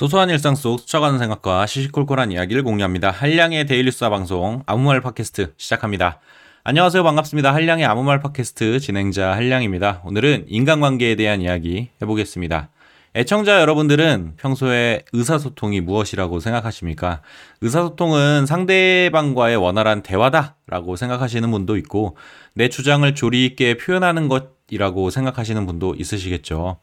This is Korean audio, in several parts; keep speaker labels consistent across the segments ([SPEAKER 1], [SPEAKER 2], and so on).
[SPEAKER 1] 소소한 일상 속 스쳐가는 생각과 시시콜콜한 이야기를 공유합니다. 한량의 데일리 수사 방송 아무 말 팟캐스트 시작합니다. 안녕하세요. 반갑습니다. 한량의 아무 말 팟캐스트 진행자 한량입니다. 오늘은 인간관계에 대한 이야기 해보겠습니다. 애청자 여러분들은 평소에 의사소통이 무엇이라고 생각하십니까? 의사소통은 상대방과의 원활한 대화다라고 생각하시는 분도 있고 내 주장을 조리 있게 표현하는 것이라고 생각하시는 분도 있으시겠죠.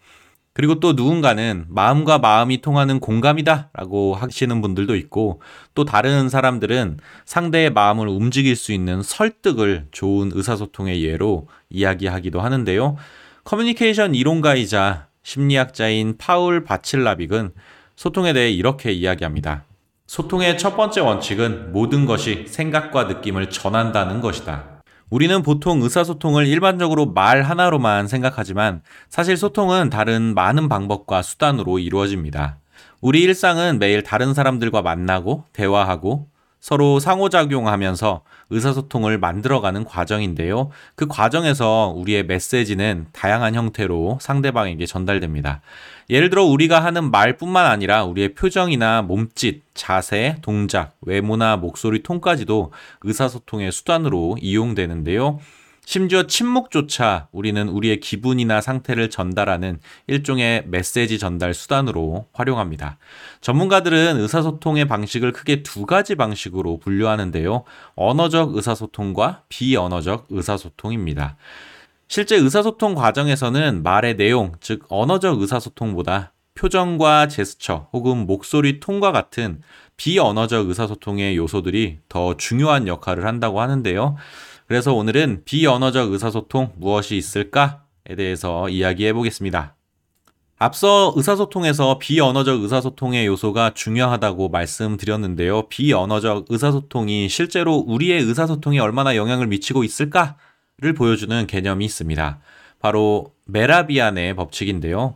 [SPEAKER 1] 그리고 또 누군가는 마음과 마음이 통하는 공감이다 라고 하시는 분들도 있고 또 다른 사람들은 상대의 마음을 움직일 수 있는 설득을 좋은 의사소통의 예로 이야기하기도 하는데요. 커뮤니케이션 이론가이자 심리학자인 파울 바칠라빅은 소통에 대해 이렇게 이야기합니다. 소통의 첫 번째 원칙은 모든 것이 생각과 느낌을 전한다는 것이다. 우리는 보통 의사소통을 일반적으로 말 하나로만 생각하지만 사실 소통은 다른 많은 방법과 수단으로 이루어집니다. 우리 일상은 매일 다른 사람들과 만나고 대화하고 서로 상호작용하면서 의사소통을 만들어가는 과정인데요. 그 과정에서 우리의 메시지는 다양한 형태로 상대방에게 전달됩니다. 예를 들어 우리가 하는 말뿐만 아니라 우리의 표정이나 몸짓, 자세, 동작, 외모나 목소리 톤까지도 의사소통의 수단으로 이용되는데요. 심지어 침묵조차 우리는 우리의 기분이나 상태를 전달하는 일종의 메시지 전달 수단으로 활용합니다. 전문가들은 의사소통의 방식을 크게 두 가지 방식으로 분류하는데요. 언어적 의사소통과 비언어적 의사소통입니다. 실제 의사소통 과정에서는 말의 내용, 즉 언어적 의사소통보다 표정과 제스처 혹은 목소리 톤과 같은 비언어적 의사소통의 요소들이 더 중요한 역할을 한다고 하는데요. 그래서 오늘은 비언어적 의사소통 무엇이 있을까에 대해서 이야기해 보겠습니다. 앞서 의사소통에서 비언어적 의사소통의 요소가 중요하다고 말씀드렸는데요. 비언어적 의사소통이 실제로 우리의 의사소통에 얼마나 영향을 미치고 있을까를 보여주는 개념이 있습니다. 바로 메라비안의 법칙인데요.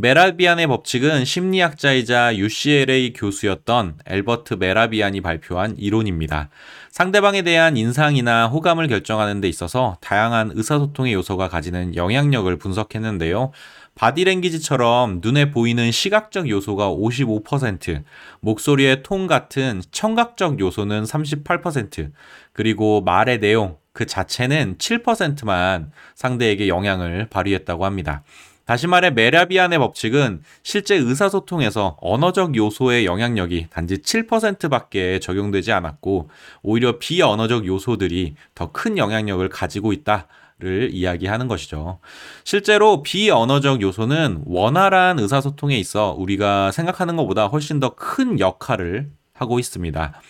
[SPEAKER 1] 메라비안의 법칙은 심리학자이자 UCLA 교수였던 엘버트 메라비안이 발표한 이론입니다. 상대방에 대한 인상이나 호감을 결정하는 데 있어서 다양한 의사소통의 요소가 가지는 영향력을 분석했는데요. 바디랭귀지처럼 눈에 보이는 시각적 요소가 55%, 목소리의 톤 같은 청각적 요소는 38%, 그리고 말의 내용 그 자체는 7%만 상대에게 영향을 발휘했다고 합니다. 다시 말해 메라비안의 법칙은 실제 의사소통에서 언어적 요소의 영향력이 단지 7%밖에 적용되지 않았고 오히려 비언어적 요소들이 더 큰 영향력을 가지고 있다. 를 이야기하는 것이죠. 실제로 비언어적 요소는 원활한 의사소통에 있어 우리가 생각하는 것보다 훨씬 더 큰 역할을 하고 있습니다.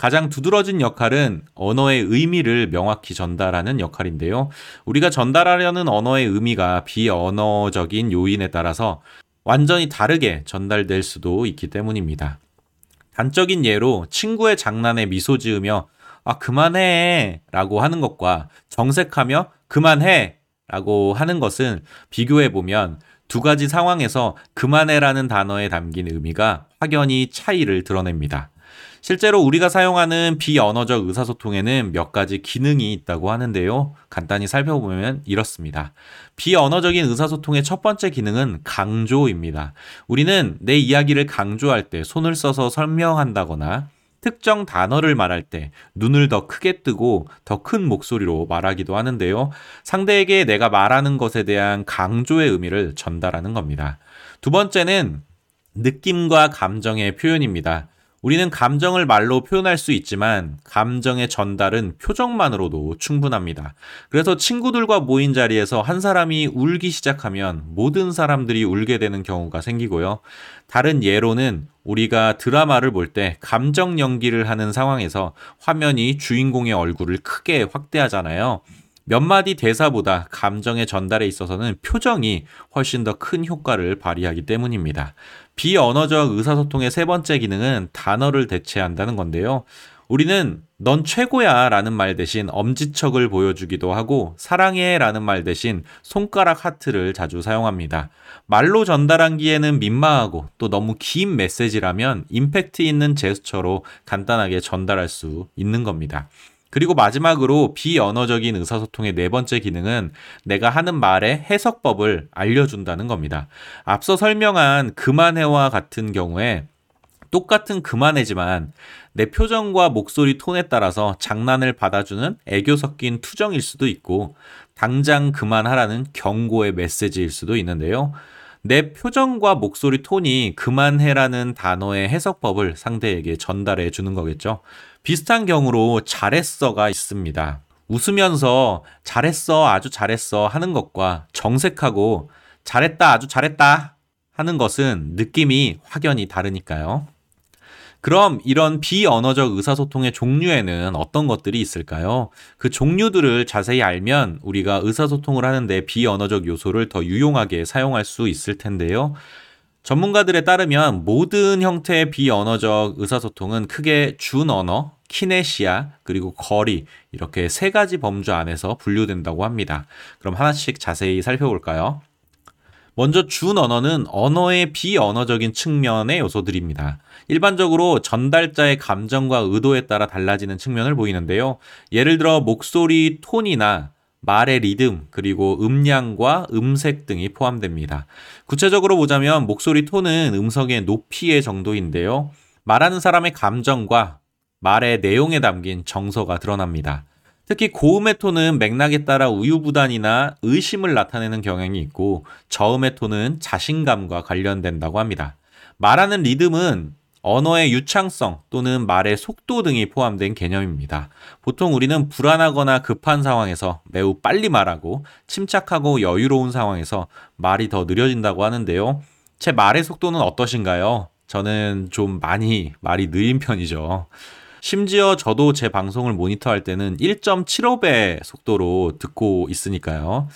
[SPEAKER 1] 가장 두드러진 역할은 언어의 의미를 명확히 전달하는 역할인데요. 우리가 전달하려는 언어의 의미가 비언어적인 요인에 따라서 완전히 다르게 전달될 수도 있기 때문입니다. 단적인 예로 친구의 장난에 미소 지으며 아, 그만해 라고 하는 것과 정색하며 그만해 라고 하는 것은 비교해 보면 두 가지 상황에서 그만해라는 단어에 담긴 의미가 확연히 차이를 드러냅니다. 실제로 우리가 사용하는 비언어적 의사소통에는 몇 가지 기능이 있다고 하는데요. 간단히 살펴보면 이렇습니다. 비언어적인 의사소통의 첫 번째 기능은 강조입니다. 우리는 내 이야기를 강조할 때 손을 써서 설명한다거나 특정 단어를 말할 때 눈을 더 크게 뜨고 더 큰 목소리로 말하기도 하는데요. 상대에게 내가 말하는 것에 대한 강조의 의미를 전달하는 겁니다. 두 번째는 느낌과 감정의 표현입니다. 우리는 감정을 말로 표현할 수 있지만 감정의 전달은 표정만으로도 충분합니다. 그래서 친구들과 모인 자리에서 한 사람이 울기 시작하면 모든 사람들이 울게 되는 경우가 생기고요. 다른 예로는 우리가 드라마를 볼 때 감정 연기를 하는 상황에서 화면이 주인공의 얼굴을 크게 확대하잖아요. 몇 마디 대사보다 감정의 전달에 있어서는 표정이 훨씬 더 큰 효과를 발휘하기 때문입니다. 비언어적 의사소통의 세 번째 기능은 단어를 대체한다는 건데요. 우리는 넌 최고야 라는 말 대신 엄지척을 보여주기도 하고 사랑해 라는 말 대신 손가락 하트를 자주 사용합니다. 말로 전달하기에는 민망하고 또 너무 긴 메시지라면 임팩트 있는 제스처로 간단하게 전달할 수 있는 겁니다. 그리고 마지막으로 비언어적인 의사소통의 네 번째 기능은 내가 하는 말의 해석법을 알려준다는 겁니다. 앞서 설명한 그만해와 같은 경우에 똑같은 그만해지만 내 표정과 목소리 톤에 따라서 장난을 받아주는 애교 섞인 투정일 수도 있고 당장 그만하라는 경고의 메시지일 수도 있는데요. 내 표정과 목소리 톤이 그만해라는 단어의 해석법을 상대에게 전달해 주는 거겠죠. 비슷한 경우로 잘했어가 있습니다. 웃으면서 잘했어, 아주 잘했어 하는 것과 정색하고 잘했다, 아주 잘했다 하는 것은 느낌이 확연히 다르니까요. 그럼 이런 비언어적 의사소통의 종류에는 어떤 것들이 있을까요? 그 종류들을 자세히 알면 우리가 의사소통을 하는데 비언어적 요소를 더 유용하게 사용할 수 있을 텐데요. 전문가들에 따르면 모든 형태의 비언어적 의사소통은 크게 준언어, 키네시아, 그리고 거리, 이렇게 세 가지 범주 안에서 분류된다고 합니다. 그럼 하나씩 자세히 살펴볼까요? 먼저 준 언어는 언어의 비언어적인 측면의 요소들입니다. 일반적으로 전달자의 감정과 의도에 따라 달라지는 측면을 보이는데요. 예를 들어 목소리 톤이나 말의 리듬, 그리고 음량과 음색 등이 포함됩니다. 구체적으로 보자면 목소리 톤은 음성의 높이의 정도인데요. 말하는 사람의 감정과 말의 내용에 담긴 정서가 드러납니다. 특히 고음의 톤은 맥락에 따라 우유부단이나 의심을 나타내는 경향이 있고 저음의 톤은 자신감과 관련된다고 합니다. 말하는 리듬은 언어의 유창성 또는 말의 속도 등이 포함된 개념입니다. 보통 우리는 불안하거나 급한 상황에서 매우 빨리 말하고 침착하고 여유로운 상황에서 말이 더 느려진다고 하는데요. 제 말의 속도는 어떠신가요? 저는 좀 많이 말이 느린 편이죠. 심지어 저도 제 방송을 모니터할 때는 1.75배 속도로 듣고 있으니까요.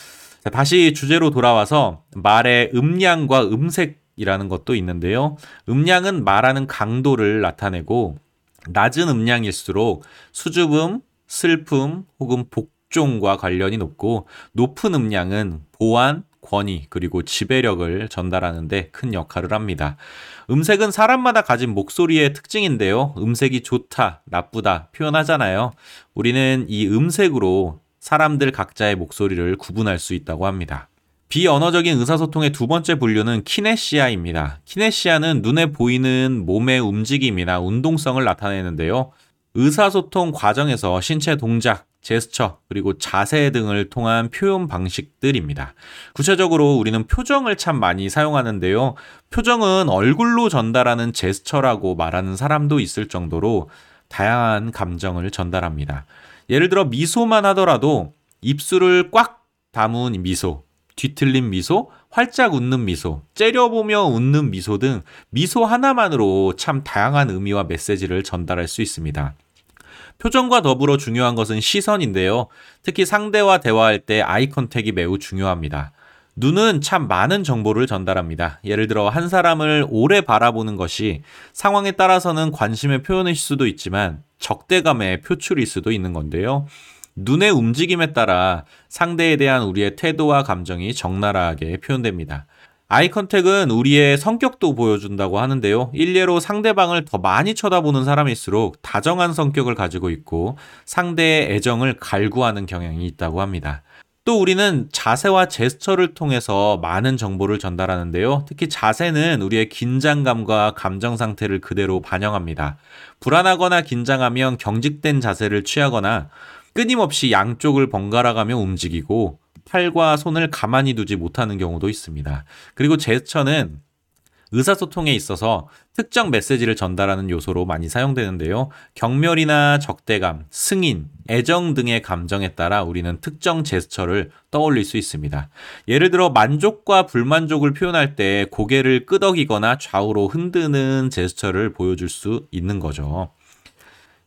[SPEAKER 1] 다시 주제로 돌아와서 말의 음량과 음색이라는 것도 있는데요. 음량은 말하는 강도를 나타내고 낮은 음량일수록 수줍음, 슬픔 혹은 복종과 관련이 높고 높은 음량은 보안, 권위 그리고 지배력을 전달하는데 큰 역할을 합니다. 음색은 사람마다 가진 목소리의 특징인데요. 음색이 좋다, 나쁘다 표현하잖아요. 우리는 이 음색으로 사람들 각자의 목소리를 구분할 수 있다고 합니다. 비언어적인 의사소통의 두 번째 분류는 키네시아입니다. 키네시아는 눈에 보이는 몸의 움직임이나 운동성을 나타내는데요. 의사소통 과정에서 신체 동작, 제스처, 그리고 자세 등을 통한 표현 방식들입니다. 구체적으로 우리는 표정을 참 많이 사용하는데요. 표정은 얼굴로 전달하는 제스처라고 말하는 사람도 있을 정도로 다양한 감정을 전달합니다. 예를 들어 미소만 하더라도 입술을 꽉 담은 미소, 뒤틀린 미소, 활짝 웃는 미소, 째려보며 웃는 미소 등 미소 하나만으로 참 다양한 의미와 메시지를 전달할 수 있습니다. 표정과 더불어 중요한 것은 시선인데요. 특히 상대와 대화할 때 아이 컨택이 매우 중요합니다. 눈은 참 많은 정보를 전달합니다. 예를 들어 한 사람을 오래 바라보는 것이 상황에 따라서는 관심의 표현일 수도 있지만 적대감의 표출일 수도 있는 건데요. 눈의 움직임에 따라 상대에 대한 우리의 태도와 감정이 적나라하게 표현됩니다. eye contact은 우리의 성격도 보여준다고 하는데요. 일례로 상대방을 더 많이 쳐다보는 사람일수록 다정한 성격을 가지고 있고 상대의 애정을 갈구하는 경향이 있다고 합니다. 또 우리는 자세와 제스처를 통해서 많은 정보를 전달하는데요. 특히 자세는 우리의 긴장감과 감정 상태를 그대로 반영합니다. 불안하거나 긴장하면 경직된 자세를 취하거나 끊임없이 양쪽을 번갈아 가며 움직이고 팔과 손을 가만히 두지 못하는 경우도 있습니다. 그리고 제스처는 의사소통에 있어서 특정 메시지를 전달하는 요소로 많이 사용되는데요. 경멸이나 적대감, 승인, 애정 등의 감정에 따라 우리는 특정 제스처를 떠올릴 수 있습니다. 예를 들어 만족과 불만족을 표현할 때 고개를 끄덕이거나 좌우로 흔드는 제스처를 보여줄 수 있는 거죠.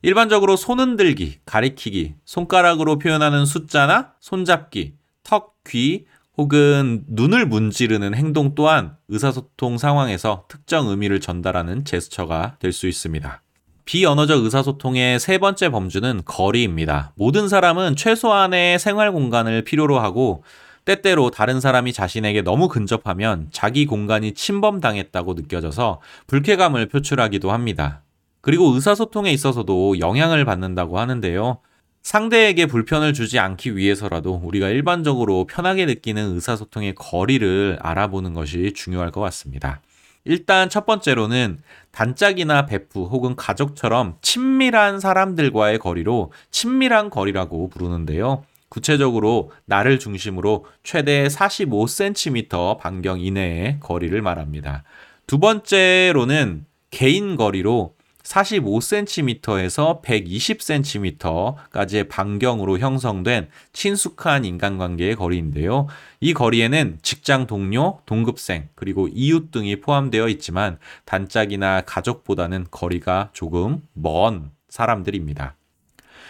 [SPEAKER 1] 일반적으로 손 흔들기, 가리키기, 손가락으로 표현하는 숫자나 손잡기, 턱, 귀 혹은 눈을 문지르는 행동 또한 의사소통 상황에서 특정 의미를 전달하는 제스처가 될 수 있습니다. 비언어적 의사소통의 세 번째 범주는 거리입니다. 모든 사람은 최소한의 생활 공간을 필요로 하고 때때로 다른 사람이 자신에게 너무 근접하면 자기 공간이 침범당했다고 느껴져서 불쾌감을 표출하기도 합니다. 그리고 의사소통에 있어서도 영향을 받는다고 하는데요. 상대에게 불편을 주지 않기 위해서라도 우리가 일반적으로 편하게 느끼는 의사소통의 거리를 알아보는 것이 중요할 것 같습니다. 일단 첫 번째로는 단짝이나 베프 혹은 가족처럼 친밀한 사람들과의 거리로 친밀한 거리라고 부르는데요. 구체적으로 나를 중심으로 최대 45cm 반경 이내의 거리를 말합니다. 두 번째로는 개인 거리로 45cm에서 120cm까지의 반경으로 형성된 친숙한 인간관계의 거리인데요. 이 거리에는 직장 동료, 동급생, 그리고 이웃 등이 포함되어 있지만 단짝이나 가족보다는 거리가 조금 먼 사람들입니다.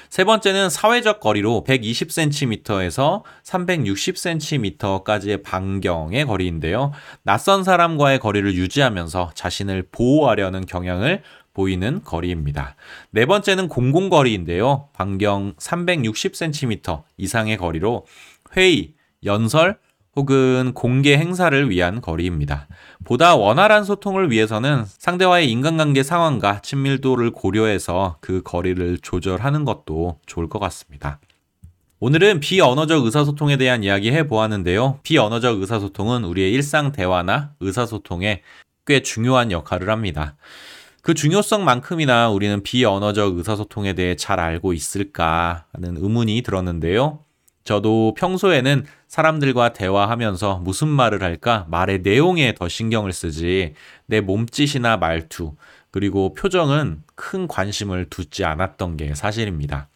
[SPEAKER 1] 세 번째는 사회적 거리로 120cm에서 360cm까지의 반경의 거리인데요. 낯선 사람과의 거리를 유지하면서 자신을 보호하려는 경향을 보이는 거리입니다. 네 번째는 공공거리인데요. 반경 360cm 이상의 거리로 회의, 연설, 혹은 공개 행사를 위한 거리입니다. 보다 원활한 소통을 위해서는 상대와의 인간관계 상황과 친밀도를 고려해서 그 거리를 조절하는 것도 좋을 것 같습니다. 오늘은 비언어적 의사소통에 대한 이야기 해 보았는데요. 비언어적 의사소통은 우리의 일상 대화나 의사소통에 꽤 중요한 역할을 합니다. 그 중요성만큼이나 우리는 비언어적 의사소통에 대해 잘 알고 있을까 하는 의문이 들었는데요. 저도 평소에는 사람들과 대화하면서 무슨 말을 할까 말의 내용에 더 신경을 쓰지 내 몸짓이나 말투 그리고 표정은 큰 관심을 두지 않았던 게 사실입니다.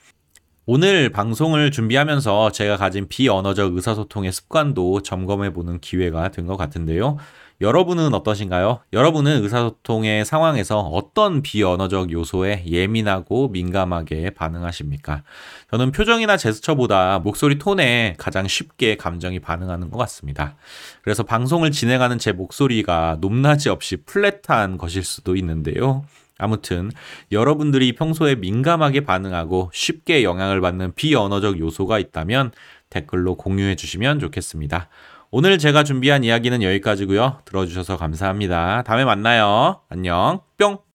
[SPEAKER 1] 오늘 방송을 준비하면서 제가 가진 비언어적 의사소통의 습관도 점검해 보는 기회가 된 것 같은데요. 여러분은 어떠신가요? 여러분은 의사소통의 상황에서 어떤 비언어적 요소에 예민하고 민감하게 반응하십니까? 저는 표정이나 제스처보다 목소리 톤에 가장 쉽게 감정이 반응하는 것 같습니다. 그래서 방송을 진행하는 제 목소리가 높낮이 없이 플랫한 것일 수도 있는데요. 아무튼 여러분들이 평소에 민감하게 반응하고 쉽게 영향을 받는 비언어적 요소가 있다면 댓글로 공유해 주시면 좋겠습니다. 오늘 제가 준비한 이야기는 여기까지고요. 들어주셔서 감사합니다. 다음에 만나요. 안녕. 뿅.